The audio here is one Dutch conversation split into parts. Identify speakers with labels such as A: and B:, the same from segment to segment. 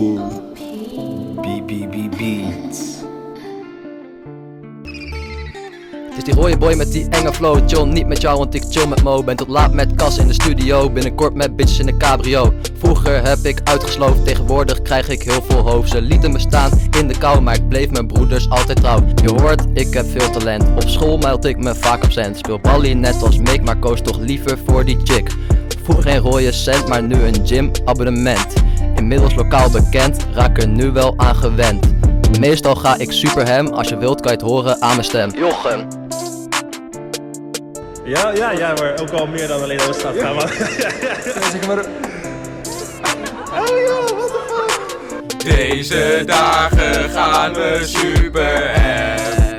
A: BBB Beats.
B: Het is die rode boy met die enge flow. Chill niet met jou want ik chill met Mo. Ben tot laat met Cas in de studio. Binnenkort met bitches in de cabrio. Vroeger heb ik uitgesloofd Tegenwoordig krijg ik heel veel hoofd. Ze lieten me staan in de kou Maar ik bleef mijn broeders altijd trouw. Je hoort, ik heb veel talent. Op school meld ik me vaak absent Speel ballie net als Mick Maar koos toch liever voor die chick. Vroeger geen rode cent Maar nu een gym abonnement Inmiddels lokaal bekend Raak er nu wel aan gewend Meestal ga ik super hem, als je wilt kan je het horen aan mijn stem Jochem
C: Ja, ja, ja, maar ook al meer dan alleen Ooststad gaan. Maar...
D: Zeg maar,
E: Deze dagen gaan we super hem.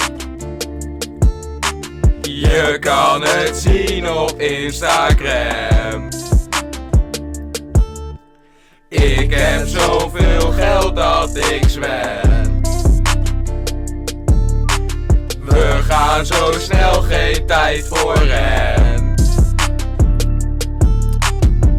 E: Je kan het zien op Instagram. Ik heb zoveel geld dat ik zwem. We gaan zo snel, geen tijd voor hem.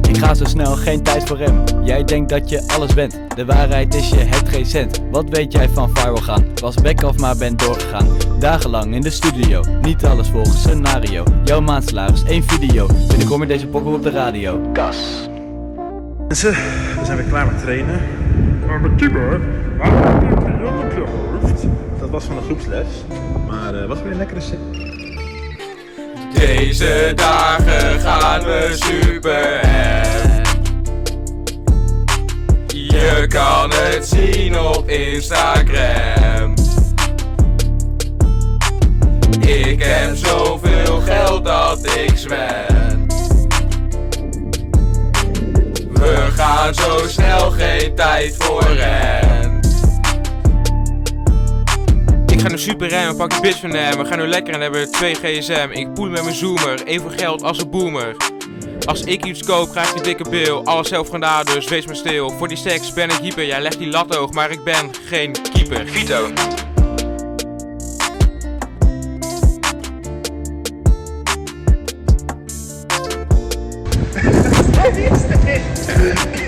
D: ik ga zo snel, geen tijd voor hem. Jij denkt dat je alles bent. De waarheid is, je hebt geen cent. Wat weet jij van viral gaan? Was back of maar ben doorgegaan. Dagenlang in de studio. Niet alles volgens scenario. Jouw maandsalaris, één video. Binnenkort met deze pokken op de radio. Kas.
C: Mensen, we zijn weer klaar met trainen. Maar mijn keeper, waarom heb je dat op je hoofd? Dat was van de groepsles. Maar uh, was weer een lekkere set.
E: Deze dagen gaan we super. Je kan het zien op Instagram. Ik heb zoveel We gaan zo snel, geen tijd voor hem.
F: Ik ga nu super rijmen, pak die bitch van hem. We gaan nu lekker en hebben twee gsm. Ik poel met mijn zoomer, even geld als een boomer. Als ik iets koop, krijg ik een dikke bil. Alles zelf gedaan, dus wees maar stil. Voor die seks ben ik hyper, jij legt die lat hoog, maar ik ben geen keeper. Vito.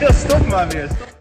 C: Ja, stop maar weer. Stop.